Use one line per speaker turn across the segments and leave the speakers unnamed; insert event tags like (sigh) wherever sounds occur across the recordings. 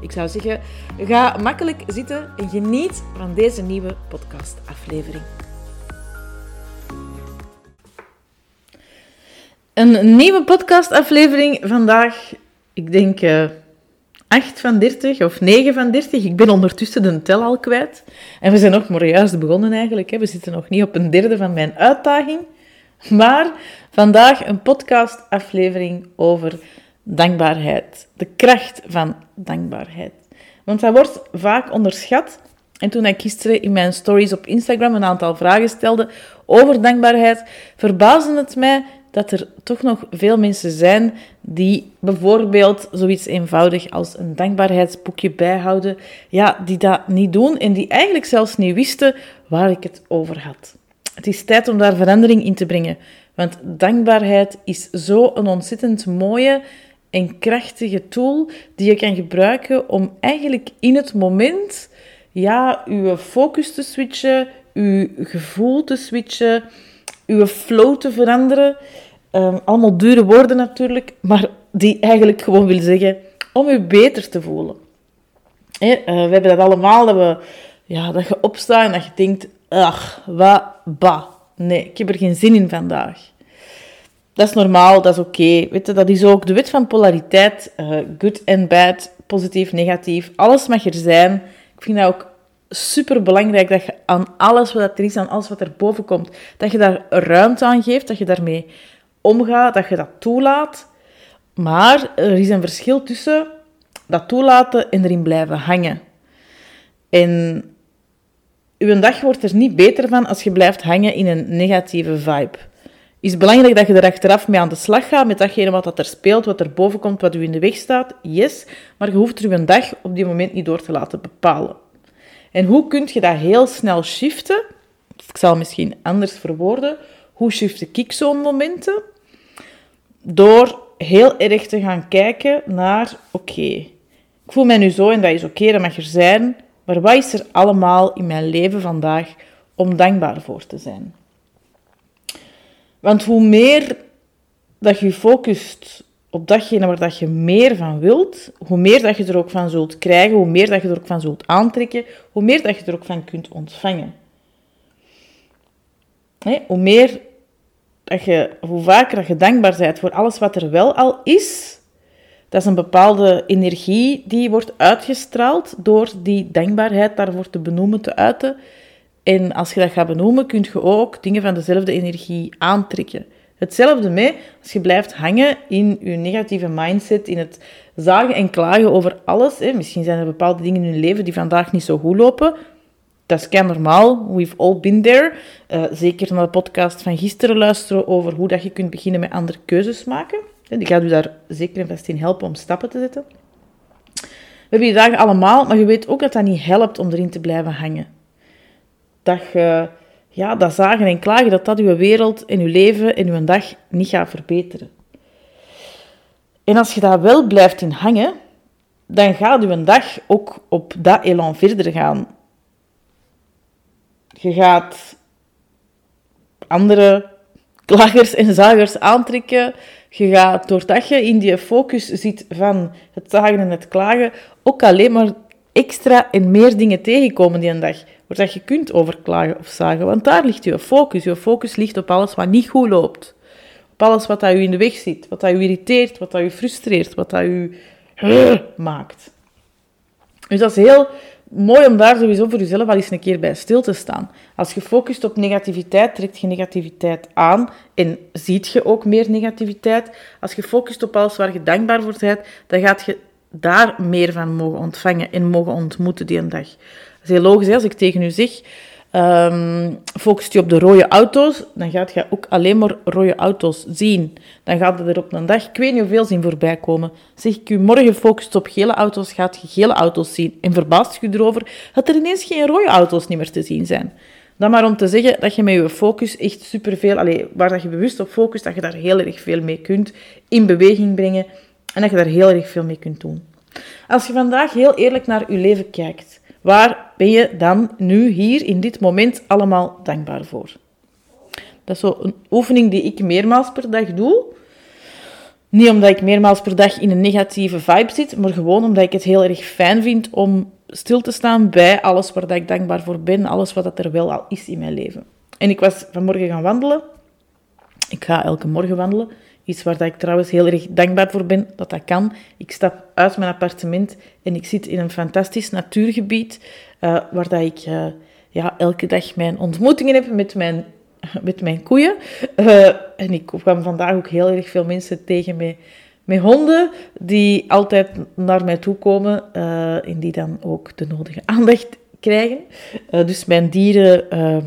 Ik zou zeggen, ga makkelijk zitten en geniet van deze nieuwe podcastaflevering. Een nieuwe podcastaflevering vandaag. Ik denk uh, eh, 8 van 30 of 9 van 30. Ik ben ondertussen de tel al kwijt. En we zijn nog maar juist begonnen eigenlijk. Hè. We zitten nog niet op een derde van mijn uitdaging. Maar vandaag een podcastaflevering over dankbaarheid. De kracht van dankbaarheid. Want dat wordt vaak onderschat. En toen ik gisteren in mijn stories op Instagram een aantal vragen stelde over dankbaarheid, verbaasde het mij dat er toch nog veel mensen zijn die bijvoorbeeld zoiets eenvoudig als een dankbaarheidsboekje bijhouden, ja, die dat niet doen en die eigenlijk zelfs niet wisten waar ik het over had. Het is tijd om daar verandering in te brengen, want dankbaarheid is zo een ontzettend mooie en krachtige tool die je kan gebruiken om eigenlijk in het moment ja, je focus te switchen, je gevoel te switchen, je flow te veranderen. Um, allemaal dure woorden natuurlijk, maar die eigenlijk gewoon wil zeggen om je beter te voelen. Eh, we hebben dat allemaal, dat, we, ja, dat je opstaat en dat je denkt, ach, wat, bah, nee, ik heb er geen zin in vandaag. Dat is normaal, dat is oké. Dat is ook de wet van polariteit. Uh, good and bad, positief, negatief. Alles mag er zijn. Ik vind dat ook super belangrijk dat je aan alles wat er is, aan alles wat er boven komt, dat je daar ruimte aan geeft, dat je daarmee omgaat, dat je dat toelaat. Maar er is een verschil tussen dat toelaten en erin blijven hangen. En uw dag wordt er niet beter van als je blijft hangen in een negatieve vibe is belangrijk dat je er achteraf mee aan de slag gaat met datgene wat er speelt, wat er boven komt, wat u in de weg staat. Yes, maar je hoeft er een dag op die moment niet door te laten bepalen. En hoe kun je dat heel snel shiften? Ik zal misschien anders verwoorden. Hoe shift ik zo'n momenten? Door heel erg te gaan kijken naar, oké, ik voel mij nu zo en dat is oké, dat mag er zijn, maar wat is er allemaal in mijn leven vandaag om dankbaar voor te zijn? Want hoe meer dat je focust op datgene waar dat je meer van wilt, hoe meer dat je er ook van zult krijgen, hoe meer dat je er ook van zult aantrekken, hoe meer dat je er ook van kunt ontvangen. hoe meer dat je, hoe vaker dat je dankbaar bent voor alles wat er wel al is, dat is een bepaalde energie die wordt uitgestraald door die dankbaarheid daarvoor te benoemen, te uiten. En als je dat gaat benoemen, kun je ook dingen van dezelfde energie aantrekken. Hetzelfde mee als je blijft hangen in je negatieve mindset, in het zagen en klagen over alles. Hè. Misschien zijn er bepaalde dingen in je leven die vandaag niet zo goed lopen. Dat is kei normaal. We've all been there. Uh, zeker naar de podcast van gisteren luisteren over hoe dat je kunt beginnen met andere keuzes maken. Die gaat u daar zeker en vast in helpen om stappen te zetten. We hebben die dagen allemaal, maar je weet ook dat dat niet helpt om erin te blijven hangen dat je ja, dat zagen en klagen, dat dat je wereld en je leven en je dag niet gaat verbeteren. En als je daar wel blijft in hangen, dan gaat je dag ook op dat elan verder gaan. Je gaat andere klagers en zagers aantrekken. Je gaat, doordat je in die focus zit van het zagen en het klagen, ook alleen maar extra en meer dingen tegenkomen die een dag waar dat je kunt overklagen of zagen. Want daar ligt je focus. Je focus ligt op alles wat niet goed loopt. Op alles wat dat je in de weg zit, wat dat je irriteert, wat dat je frustreert, wat dat je maakt. Dus dat is heel mooi om daar sowieso voor jezelf al eens een keer bij stil te staan. Als je focust op negativiteit, trekt je negativiteit aan en ziet je ook meer negativiteit. Als je focust op alles waar je dankbaar voor bent, dan gaat je daar meer van mogen ontvangen en mogen ontmoeten die een dag is heel logisch, als ik tegen u zeg, um, focust je op de rode auto's, dan gaat je ook alleen maar rode auto's zien. Dan gaat er op een dag, ik weet niet hoeveel zien voorbij komen. Zeg ik u morgen focust op gele auto's, gaat je gele auto's zien. En verbaast je erover dat er ineens geen rode auto's niet meer te zien zijn. dan maar om te zeggen dat je met je focus echt superveel, allee, waar dat je bewust op focust, dat je daar heel erg veel mee kunt in beweging brengen en dat je daar heel erg veel mee kunt doen. Als je vandaag heel eerlijk naar je leven kijkt, waar ben je dan nu hier in dit moment allemaal dankbaar voor? Dat is zo een oefening die ik meermaals per dag doe. Niet omdat ik meermaals per dag in een negatieve vibe zit, maar gewoon omdat ik het heel erg fijn vind om stil te staan bij alles waar ik dankbaar voor ben, alles wat er wel al is in mijn leven. En ik was vanmorgen gaan wandelen. Ik ga elke morgen wandelen. Iets waar ik trouwens heel erg dankbaar voor ben dat dat kan. Ik stap uit mijn appartement en ik zit in een fantastisch natuurgebied uh, waar dat ik uh, ja, elke dag mijn ontmoetingen heb met mijn, (laughs) met mijn koeien. Uh, en ik kwam vandaag ook heel erg veel mensen tegen met, met honden die altijd naar mij toe komen en die dan ook de nodige aandacht krijgen. dus mijn dieren... Ehm,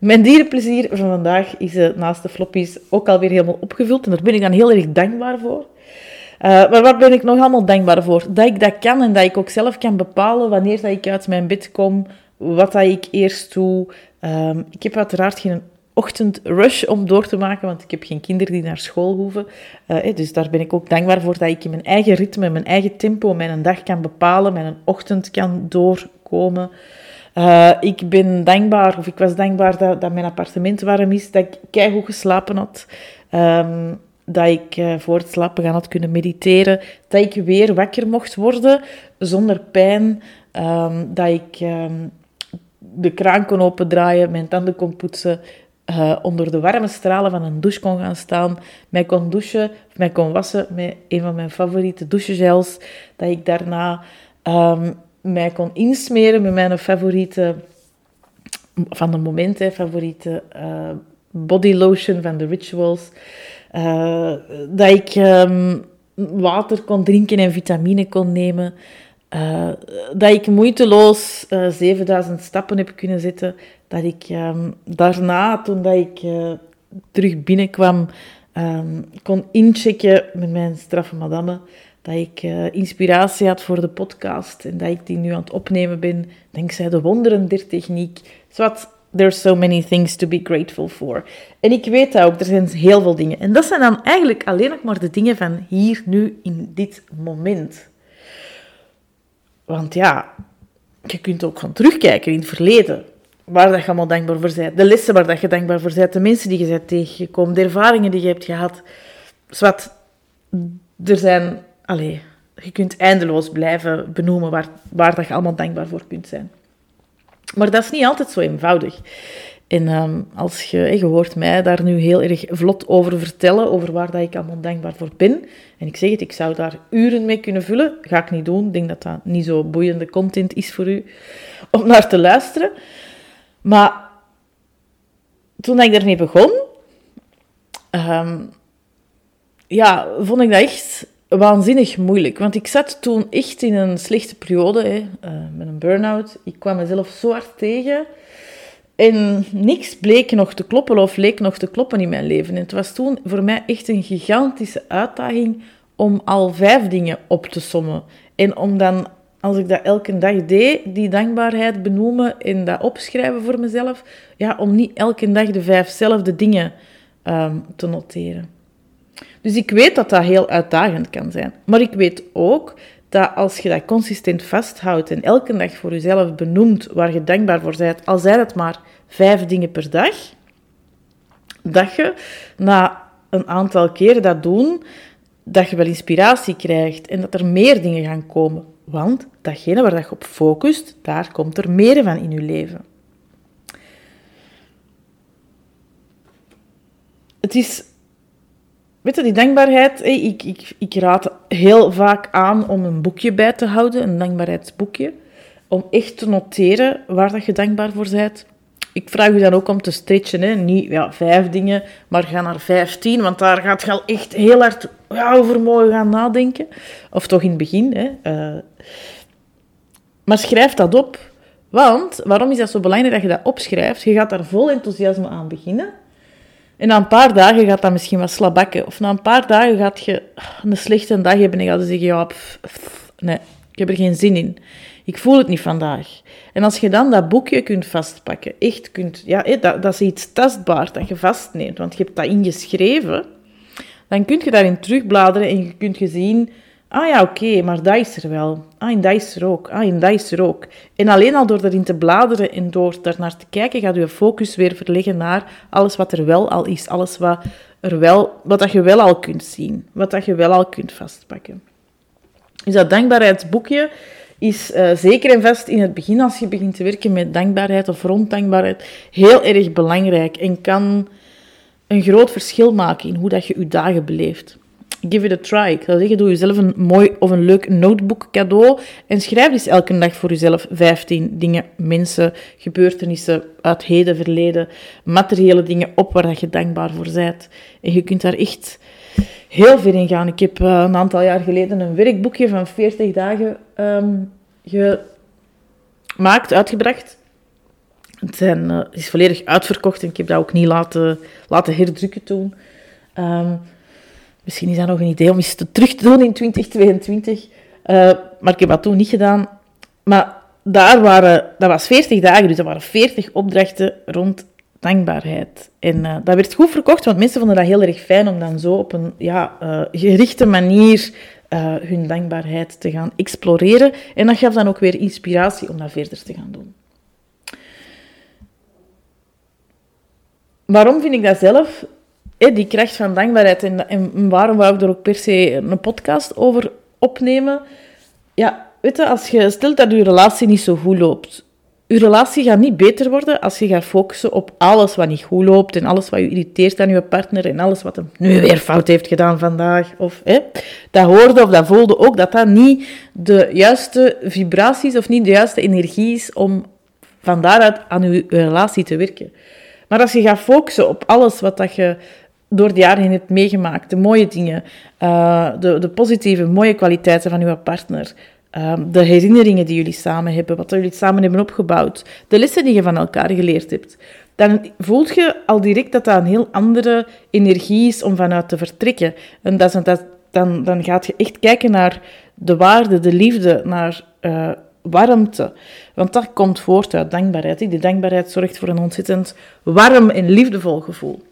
mijn dierenplezier van vandaag is uh, naast de floppies ook alweer helemaal opgevuld. En daar ben ik dan heel erg dankbaar voor. Uh, maar waar ben ik nog allemaal dankbaar voor? Dat ik dat kan en dat ik ook zelf kan bepalen wanneer dat ik uit mijn bed kom, wat dat ik eerst doe. Uh, ik heb uiteraard geen ochtendrush om door te maken, want ik heb geen kinderen die naar school hoeven. Uh, dus daar ben ik ook dankbaar voor dat ik in mijn eigen ritme, mijn eigen tempo, mijn dag kan bepalen, mijn ochtend kan doorkomen. Uh, ik ben dankbaar, of ik was dankbaar dat, dat mijn appartement warm is, dat ik keihard geslapen had. Um, dat ik uh, voor het slapen gaan had kunnen mediteren. Dat ik weer wakker mocht worden zonder pijn. Um, dat ik um, de kraan kon opendraaien, mijn tanden kon poetsen. Uh, onder de warme stralen van een douche kon gaan staan. Mij kon douchen, mij kon wassen met een van mijn favoriete douchegels. Dat ik daarna mij kon insmeren met mijn favoriete, van de moment, hè, favoriete uh, body lotion van de Rituals. Uh, dat ik um, water kon drinken en vitamine kon nemen. Uh, dat ik moeiteloos 7000 stappen heb kunnen zetten. Dat ik um, daarna, toen dat ik terug binnenkwam, um, kon inchecken met mijn straffe madame dat ik uh, inspiratie had voor de podcast en dat ik die nu aan het opnemen ben, dankzij de wonderen der techniek. Zwat, there's so many things to be grateful for. En ik weet dat ook, er zijn heel veel dingen. En dat zijn dan eigenlijk alleen nog maar de dingen van hier, nu, in dit moment. Want ja, je kunt ook gaan terugkijken in het verleden. Waar dat je allemaal dankbaar voor bent. De lessen waar dat je dankbaar voor bent. De mensen die je bent tegengekomen. De ervaringen die je hebt gehad. Zwat, er zijn allee, je kunt eindeloos blijven benoemen waar, waar dat je allemaal dankbaar voor kunt zijn. Maar dat is niet altijd zo eenvoudig. En um, als je, je hoort mij daar nu heel erg vlot over vertellen, over waar dat ik allemaal dankbaar voor ben. En ik zeg het, ik zou daar uren mee kunnen vullen. Ga ik niet doen. Ik denk dat dat niet zo boeiende content is voor u om naar te luisteren. Maar toen ik daarmee begon, um, ja, vond ik dat echt waanzinnig moeilijk. Want ik zat toen echt in een slechte periode, hè, uh, met een burn-out. Ik kwam mezelf zo hard tegen. En niks bleek nog te kloppen of leek nog te kloppen in mijn leven. En het was toen voor mij echt een gigantische uitdaging om al vijf dingen op te sommen. En om dan, als ik dat elke dag deed, die dankbaarheid benoemen en dat opschrijven voor mezelf, ja, om niet elke dag de vijfzelfde dingen um, te noteren. Dus ik weet dat dat heel uitdagend kan zijn. Maar ik weet ook dat als je dat consistent vasthoudt en elke dag voor jezelf benoemt waar je dankbaar voor bent, al zijn het maar vijf dingen per dag, dat je na een aantal keren dat doen, dat je wel inspiratie krijgt en dat er meer dingen gaan komen. Want datgene waar je op focust, daar komt er meer van in je leven. Het is Weet je, die dankbaarheid, ik, ik, ik raad heel vaak aan om een boekje bij te houden, een dankbaarheidsboekje, om echt te noteren waar dat je dankbaar voor bent. Ik vraag u dan ook om te stretchen, hè. niet ja, vijf dingen, maar ga naar vijftien, want daar gaat je al echt heel hard ja, over mogen gaan nadenken. Of toch in het begin. Hè. Uh, maar schrijf dat op, want waarom is dat zo belangrijk dat je dat opschrijft? Je gaat daar vol enthousiasme aan beginnen. En na een paar dagen gaat dat misschien wat slabakken. Of na een paar dagen gaat je een slechte dag hebben en gaat je zeggen, ja, nee, ik heb er geen zin in. Ik voel het niet vandaag. En als je dan dat boekje kunt vastpakken, echt kunt, ja, dat, dat is iets tastbaar dat je vastneemt, want je hebt dat ingeschreven, dan kun je daarin terugbladeren en je kunt je zien, ah ja, oké, maar dat is er wel. Ah, en dat is er ook. Ah, en dat is er ook. En alleen al door erin te bladeren en door naar te kijken, gaat je focus weer verleggen naar alles wat er wel al is, alles wat, er wel, wat dat je wel al kunt zien, wat dat je wel al kunt vastpakken. Dus dat dankbaarheidsboekje is uh, zeker en vast in het begin, als je begint te werken met dankbaarheid of rond dankbaarheid, heel erg belangrijk en kan een groot verschil maken in hoe dat je je dagen beleeft. Give it a try. Ik zou zeggen, doe jezelf een mooi of een leuk notebook cadeau en schrijf dus elke dag voor jezelf 15 dingen, mensen, gebeurtenissen uit heden, verleden, materiële dingen op waar je dankbaar voor bent. En je kunt daar echt heel ver in gaan. Ik heb uh, een aantal jaar geleden een werkboekje van 40 dagen um, gemaakt, uitgebracht. Het zijn, uh, is volledig uitverkocht en ik heb dat ook niet laten, laten herdrukken toen. Um, misschien is dat nog een idee om eens te terug te doen in 2022. Uh, eh, maar ik heb dat toen niet gedaan. Maar daar waren, dat was 40 dagen, dus dat waren 40 opdrachten rond dankbaarheid. En uh, dat werd goed verkocht, want mensen vonden dat heel erg fijn om dan zo op een ja, uh, gerichte manier hun dankbaarheid te gaan exploreren. En dat gaf dan ook weer inspiratie om dat verder te gaan doen. Waarom vind ik dat zelf? Die kracht van dankbaarheid. En, waarom wou ik er ook per se een podcast over opnemen? Ja, weet je, als je stelt dat je relatie niet zo goed loopt, je relatie gaat niet beter worden als je gaat focussen op alles wat niet goed loopt en alles wat je irriteert aan je partner en alles wat hem nu weer fout heeft gedaan vandaag. Of, hè, dat hoorde of dat voelde ook dat dat niet de juiste vibraties of niet de juiste energie is om van daaruit aan je relatie te werken. Maar als je gaat focussen op alles wat dat je door de jaren heen hebt meegemaakt, de mooie dingen, uh, de, de positieve, mooie kwaliteiten van je partner, Ehm, de herinneringen die jullie samen hebben, wat jullie samen hebben opgebouwd, de lessen die je van elkaar geleerd hebt, dan voelt je al direct dat dat een heel andere energie is om vanuit te vertrekken. En dat, dan, dan gaat je echt kijken naar de waarde, de liefde, naar uh, warmte. Want dat komt voort uit dankbaarheid. Die dankbaarheid zorgt voor een ontzettend warm en liefdevol gevoel.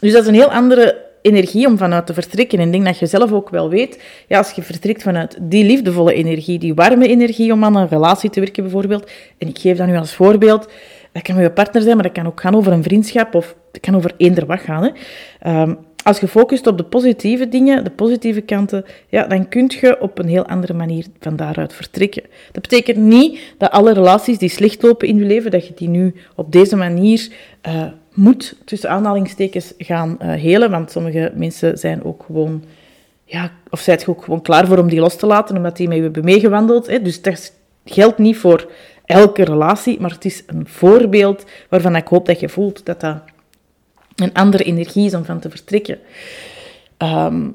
Dus dat is een heel andere energie om vanuit te vertrekken. En ik denk dat je zelf ook wel weet, ja, als je vertrekt vanuit die liefdevolle energie, die warme energie om aan een relatie te werken bijvoorbeeld, en ik geef dat nu als voorbeeld, dat kan met je partner zijn, maar dat kan ook gaan over een vriendschap of het kan over eender wat gaan. Hè. Um, als je focust op de positieve dingen, de positieve kanten, ja, dan kun je op een heel andere manier van daaruit vertrekken. Dat betekent niet dat alle relaties die slecht lopen in je leven, dat je die nu op deze manier uh, moet, tussen aanhalingstekens, gaan uh, helen. Want sommige mensen zijn ook gewoon, ja, of zijn ook gewoon klaar voor om die los te laten, omdat die met je hebben meegewandeld. Hè. Dus dat geldt niet voor elke relatie, maar het is een voorbeeld waarvan ik hoop dat je voelt dat dat een andere energie is om van te vertrekken. Ehm,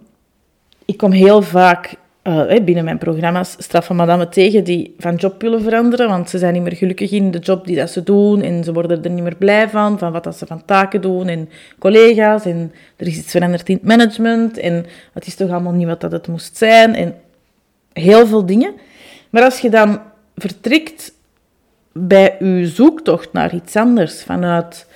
ik kom heel vaak uh, binnen mijn programma's straffe madame tegen die van job willen veranderen, want ze zijn niet meer gelukkig in de job die dat ze doen en ze worden er niet meer blij van, van wat dat ze van taken doen en collega's en er is iets veranderd in het management en het is toch allemaal niet wat dat het moest zijn en heel veel dingen. Maar als je dan vertrekt bij je zoektocht naar iets anders vanuit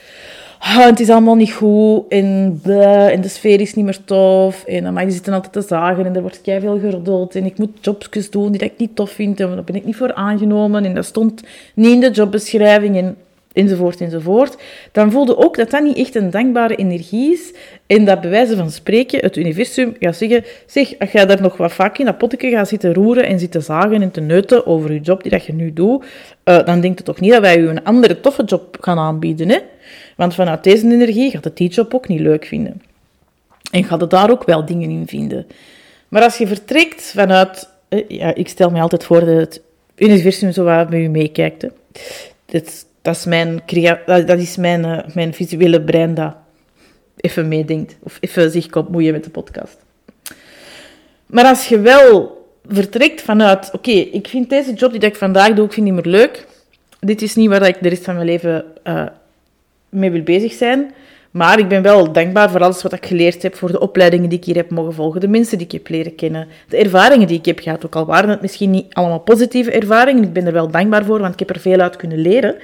het is allemaal niet goed en, en de sfeer is niet meer tof. En maar zitten altijd te zagen en er wordt veel geroddeld. En ik moet jobjes doen die ik niet tof vind en daar ben ik niet voor aangenomen. En dat stond niet in de jobbeschrijving. En enzovoort enzovoort, dan voelde ook dat dat niet echt een dankbare energie is en dat bij wijze van spreken het universum gaat zeggen, zeg, als jij daar nog wat vaak in dat potje gaat zitten roeren en zitten zagen en te neuten over je job die dat je nu doet, uh, dan denkt het toch niet dat wij je een andere toffe job gaan aanbieden, hè? Want vanuit deze energie gaat het die job ook niet leuk vinden. En gaat het daar ook wel dingen in vinden. Maar als je vertrekt vanuit... Eh, ja, ik stel me altijd voor dat het universum zo wat met je meekijkt. Hè. Dat is mijn, dat is mijn, uh, mijn visuele brein dat even meedenkt. Of even zich komt moeien met de podcast. Maar als je wel vertrekt vanuit... Oké, ik vind deze job die ik vandaag doe, ik vind niet meer leuk. Dit is niet waar ik de rest van mijn leven uh, mee wil bezig zijn. Maar ik ben wel dankbaar voor alles wat ik geleerd heb, voor de opleidingen die ik hier heb mogen volgen, de mensen die ik heb leren kennen, de ervaringen die ik heb gehad. Ook al waren het misschien niet allemaal positieve ervaringen, ik ben er wel dankbaar voor, want ik heb er veel uit kunnen leren.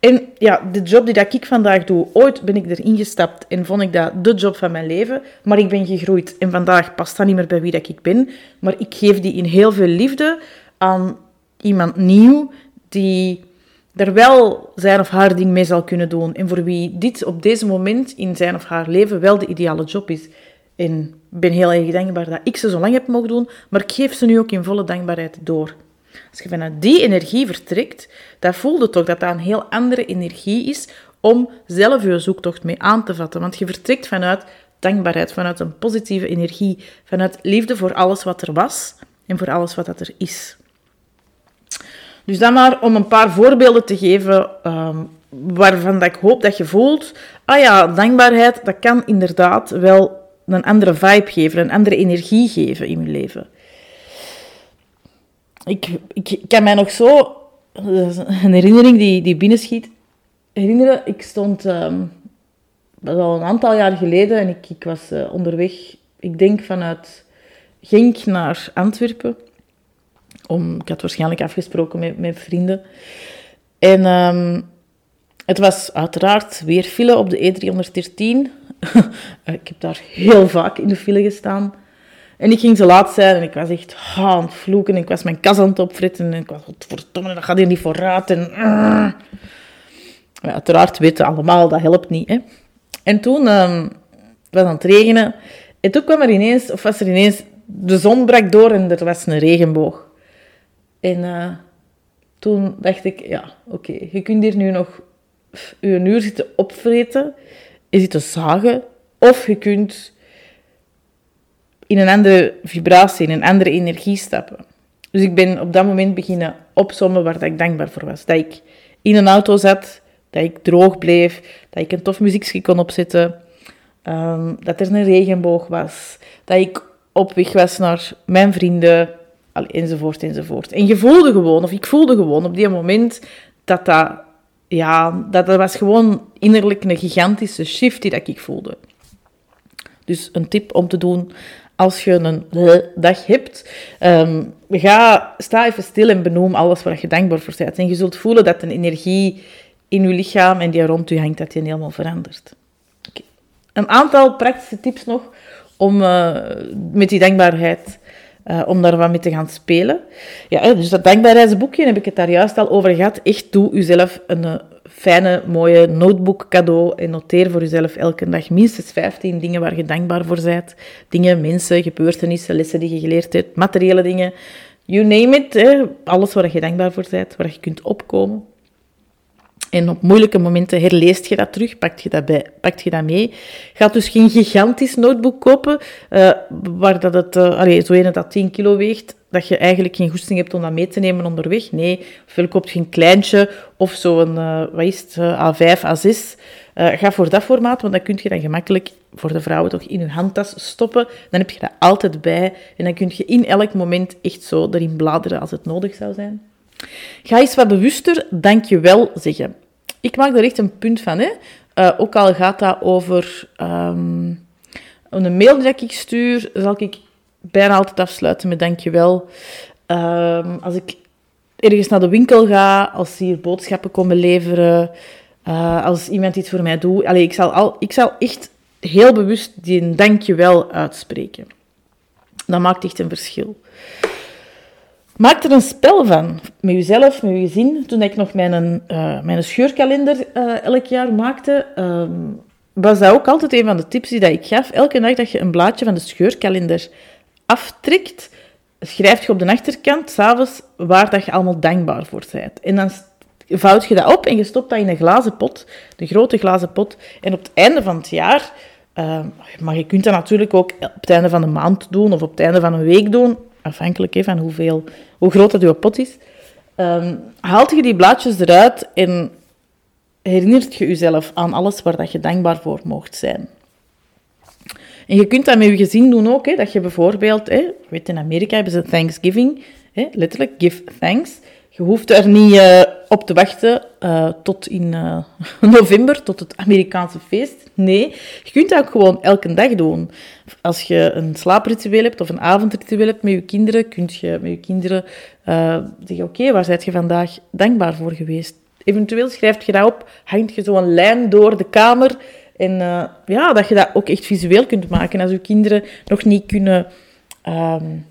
En ja, de job die dat ik vandaag doe, ooit ben ik erin gestapt en vond ik dat de job van mijn leven. Maar ik ben gegroeid en vandaag past dat niet meer bij wie dat ik ben. Maar ik geef die in heel veel liefde aan iemand nieuw die er wel zijn of haar ding mee zal kunnen doen. En voor wie dit op deze moment in zijn of haar leven wel de ideale job is. En ik ben heel erg dankbaar dat ik ze zo lang heb mogen doen, maar ik geef ze nu ook in volle dankbaarheid door. Als je vanuit die energie vertrekt, dan voel je toch dat dat een heel andere energie is om zelf je zoektocht mee aan te vatten. Want je vertrekt vanuit dankbaarheid, vanuit een positieve energie, vanuit liefde voor alles wat er was en voor alles wat er is. Dus dan maar om een paar voorbeelden te geven um, waarvan dat ik hoop dat je voelt, ah ja, dankbaarheid, dat kan inderdaad wel een andere vibe geven, een andere energie geven in je leven. Ik, ik kan mij nog zo, een herinnering die, die binnenschiet, herinneren, ik stond, um, al een aantal jaar geleden, en ik, ik was uh, onderweg, ik denk vanuit Genk naar Antwerpen. Om, ik had waarschijnlijk afgesproken met, met vrienden. En um, het was uiteraard weer file op de E313. (laughs) ik heb daar heel vaak in de file gestaan. En ik ging te laat zijn en ik was echt aan het vloeken. En ik was mijn kas aan het opfritten. En ik was, verdomme, dat gaat hier niet vooruit. En, uh. ja, uiteraard weten allemaal, dat helpt niet. Hè. En toen um, was het aan het regenen. En toen kwam er ineens, of was er ineens, de zon brak door en er was een regenboog. En uh, toen dacht ik, ja, oké, je kunt hier nu nog een uur zitten opvreten, je zitten zagen, of je kunt in een andere vibratie, in een andere energie stappen. Dus ik ben op dat moment beginnen opzommen waar ik dankbaar voor was. Dat ik in een auto zat, dat ik droog bleef, dat ik een tof muziekje kon opzetten, um, dat er een regenboog was, dat ik op weg was naar mijn vrienden, enzovoort, enzovoort. En je voelde gewoon, of ik voelde gewoon op die moment, dat dat, ja, dat, dat was gewoon innerlijk een gigantische shift die dat ik voelde. Dus een tip om te doen als je een dag hebt, um, ga, sta even stil en benoem alles waar je dankbaar voor bent. En je zult voelen dat een energie in je lichaam en die rond je hangt, dat die helemaal verandert. Een aantal praktische tips nog om uh, met die dankbaarheid uh, om daar wat mee te gaan spelen. Ja, dus dat dankbaarheidsboekje heb ik het daar juist al over gehad. Echt doe uzelf een uh, fijne, mooie notebook cadeau en noteer voor jezelf elke dag minstens 15 dingen waar je dankbaar voor bent. Dingen, mensen, gebeurtenissen, lessen die je geleerd hebt, materiële dingen. You name it, hè. alles waar je dankbaar voor bent, waar je kunt opkomen. En op moeilijke momenten herleest je dat terug, pakt je dat, bij, pakt je dat mee. Gaat dus geen gigantisch notebook kopen, uh, waar dat het, allee, zo een dat 10 kilo weegt, dat je eigenlijk geen goesting hebt om dat mee te nemen onderweg. Nee, ofwel koopt je een kleintje of zo'n, uh, wat is het, A5, A6. ga voor dat formaat, want dan kun je dat gemakkelijk voor de vrouwen toch in je handtas stoppen. Dan heb je dat altijd bij en dan kun je in elk moment echt zo erin bladeren als het nodig zou zijn. Ga eens wat bewuster dankjewel zeggen. Ik maak er echt een punt van. Hè? Uh, ook al gaat dat over um, een mail die ik stuur, zal ik bijna altijd afsluiten met dankjewel. Um, als ik ergens naar de winkel ga, als hier boodschappen komen leveren, uh, als iemand iets voor mij doet. Allee, ik, zal al, ik zal echt heel bewust die dankjewel uitspreken. Dat maakt echt een verschil. Maak er een spel van, met jezelf, met je gezin. Toen ik nog mijn, uh, mijn scheurkalender uh, elk jaar maakte, uh, was dat ook altijd een van de tips die dat ik gaf. Elke dag dat je een blaadje van de scheurkalender aftrekt, schrijf je op de achterkant, s'avonds, waar dat je allemaal dankbaar voor bent. En dan vouwt je dat op en je stopt dat in een glazen pot, de grote glazen pot. En op het einde van het jaar, maar je kunt dat natuurlijk ook op het einde van de maand doen of op het einde van een week doen, afhankelijk hè, van hoeveel, hoe groot dat uw pot is, um, haalt je die blaadjes eruit en herinnert je jezelf aan alles waar dat je dankbaar voor mocht zijn. En je kunt dat met je gezin doen ook, hè, dat je bijvoorbeeld, hè, weet in Amerika hebben ze Thanksgiving, hè, letterlijk give thanks. Je hoeft er niet uh, op te wachten uh, tot in uh, (laughs) november, tot het Amerikaanse feest. Nee, je kunt dat ook gewoon elke dag doen. Als je een slaapritueel hebt of een avondritueel hebt met je kinderen, kun je met je kinderen zeggen, oké, waar zijt je vandaag dankbaar voor geweest? Eventueel schrijf je dat op, hangt je zo een lijn door de kamer en ja, dat je dat ook echt visueel kunt maken. Als je kinderen nog niet kunnen... Um,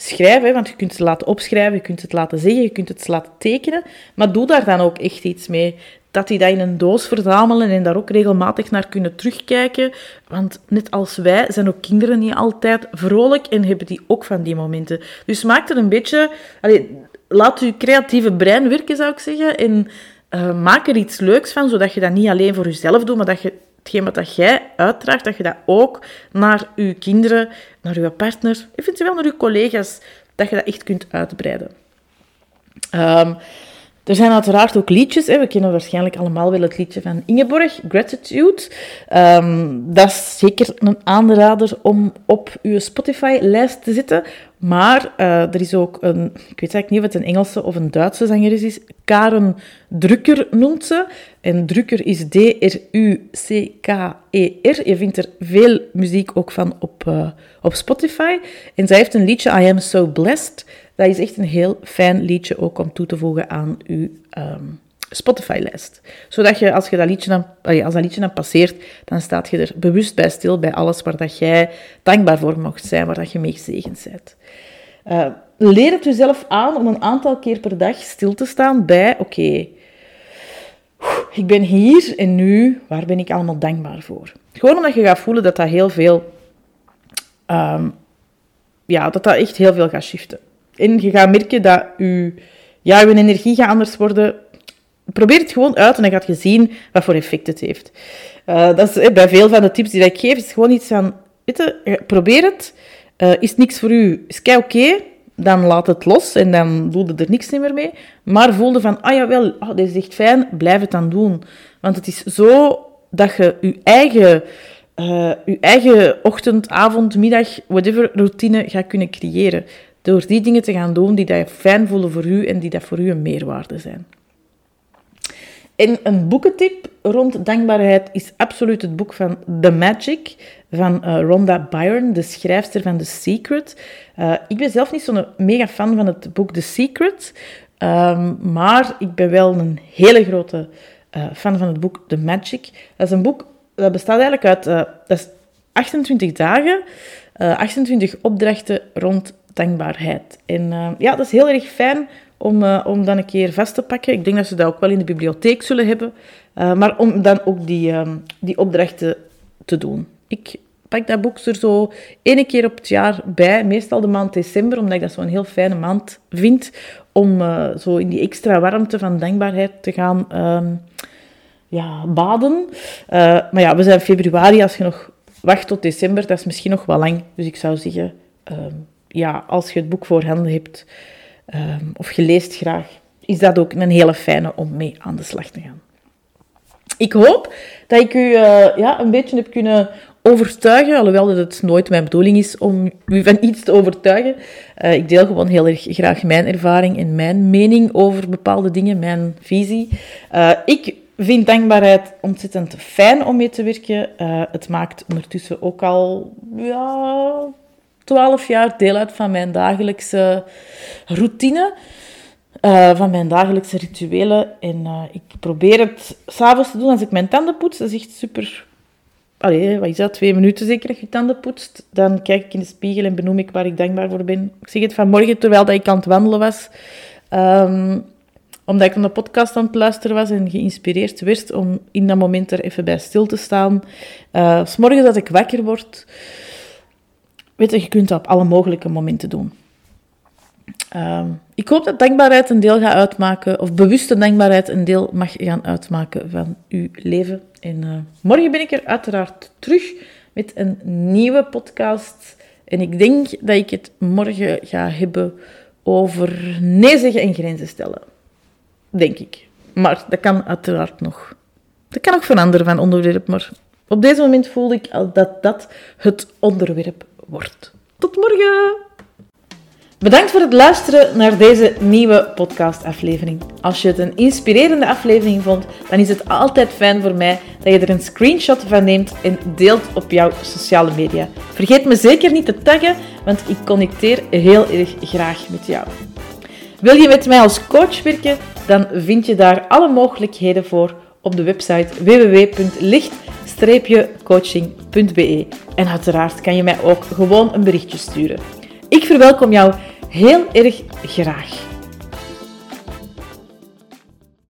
schrijven, want je kunt ze laten opschrijven, je kunt het laten zeggen, je kunt het laten tekenen, maar doe daar dan ook echt iets mee. Dat die dat in een doos verzamelen en daar ook regelmatig naar kunnen terugkijken. Want net als wij zijn ook kinderen niet altijd vrolijk en hebben die ook van die momenten. Dus maak er een beetje... Allez, laat je creatieve brein werken, zou ik zeggen. En uh, maak er iets leuks van, zodat je dat niet alleen voor jezelf doet, maar dat je hetgeen wat jij uitdraagt, dat je dat ook naar je kinderen, naar je partner, eventueel naar je collega's, dat je dat echt kunt uitbreiden. Um, er zijn uiteraard ook liedjes. Hè. We kennen waarschijnlijk allemaal wel het liedje van Ingeborg, Gratitude. Um, dat is zeker een aanrader om op uw Spotify-lijst te zetten. Maar uh, er is ook een, ik weet eigenlijk niet of het een Engelse of een Duitse zangeres is, Karen Drucker noemt ze. En Drucker is D-R-U-C-K-E-R. Je vindt er veel muziek ook van op, uh, op Spotify. En zij heeft een liedje, I Am So Blessed. Dat is echt een heel fijn liedje ook om toe te voegen aan uw um, Spotify-lijst. Zodat je, als, je dat liedje dan, als dat liedje dan passeert, dan staat je er bewust bij stil bij alles waar dat jij dankbaar voor mocht zijn, waar dat je mee gezegend bent. Uh, leer het jezelf aan om een aantal keer per dag stil te staan bij, oké, ik ben hier en nu, waar ben ik allemaal dankbaar voor? Gewoon omdat je gaat voelen dat dat heel veel, um, ja, dat dat echt heel veel gaat shiften. En je gaat merken dat je, ja, je energie gaat anders worden. Probeer het gewoon uit en dan gaat je zien wat voor effect het heeft. Uh, dat is, bij veel van de tips die ik geef, is gewoon iets van, je, probeer het. Uh, is niks voor u, is oké, dan laat het los en dan doe je er niks meer mee. Maar voelde van, ah jawel, oh, dit is echt fijn, blijf het dan doen. Want het is zo dat je je eigen, je eigen ochtend, avond, middag, whatever routine gaat kunnen creëren. Door die dingen te gaan doen die dat fijn voelen voor u en die dat voor u een meerwaarde zijn. En een boekentip rond dankbaarheid is absoluut het boek van The Magic van uh, Rhonda Byrne, de schrijfster van The Secret. Uh, ik ben zelf niet zo'n mega fan van het boek The Secret, um, maar ik ben wel een hele grote uh, fan van het boek The Magic. Dat is een boek dat bestaat eigenlijk uit dat is 28 dagen, 28 opdrachten rond dankbaarheid. En ja, dat is heel erg fijn om, uh, om dan een keer vast te pakken. Ik denk dat ze dat ook wel in de bibliotheek zullen hebben. Uh, maar om dan ook die, um, die opdrachten te doen. Ik pak dat boek er zo één keer op het jaar bij, meestal de maand december, omdat ik dat zo'n heel fijne maand vind, om zo in die extra warmte van dankbaarheid te gaan um, ja, baden. maar ja, we zijn februari, als je nog wacht tot december, dat is misschien nog wel lang. Dus ik zou zeggen, um, ja, als je het boek voorhanden hebt um, of je leest graag, is dat ook een hele fijne om mee aan de slag te gaan. Ik hoop dat ik u uh, ja, een beetje heb kunnen overtuigen, alhoewel dat het nooit mijn bedoeling is om u van iets te overtuigen. Uh, ik deel gewoon heel erg graag mijn ervaring en mijn mening over bepaalde dingen, mijn visie. Uh, ik vind dankbaarheid ontzettend fijn om mee te werken. het maakt ondertussen ook al ja, twaalf jaar deel uit van mijn dagelijkse routine. Uh, van mijn dagelijkse rituelen. En uh, ik probeer het s'avonds te doen als ik mijn tanden poets. Dat is echt super... Allee, wat is dat? Twee minuten zeker dat je tanden poetst. Dan kijk ik in de spiegel en benoem ik waar ik dankbaar voor ben. Ik zeg het vanmorgen terwijl dat ik aan het wandelen was. Um, omdat ik aan de podcast aan het luisteren was en geïnspireerd werd om in dat moment er even bij stil te staan. Uh, S morgens dat ik wakker word... Weet je, je kunt dat op alle mogelijke momenten doen. Ehm, ik hoop dat dankbaarheid een deel gaat uitmaken, of bewuste dankbaarheid een deel mag gaan uitmaken van uw leven. En uh, morgen ben ik er uiteraard terug met een nieuwe podcast. En ik denk dat ik het morgen ga hebben over nee zeggen en grenzen stellen. Denk ik. Maar dat kan uiteraard nog. Dat kan ook veranderen van onderwerp, maar op deze moment voelde ik al dat dat het onderwerp Tot morgen! Bedankt voor het luisteren naar deze nieuwe podcastaflevering. Als je het een inspirerende aflevering vond, dan is het altijd fijn voor mij dat je er een screenshot van neemt en deelt op jouw sociale media. Vergeet me zeker niet te taggen, want ik connecteer heel erg graag met jou. Wil je met mij als coach werken, dan vind je daar alle mogelijkheden voor op de website www.licht-coaching.be. En uiteraard kan je mij ook gewoon een berichtje sturen. Ik verwelkom jou heel erg graag.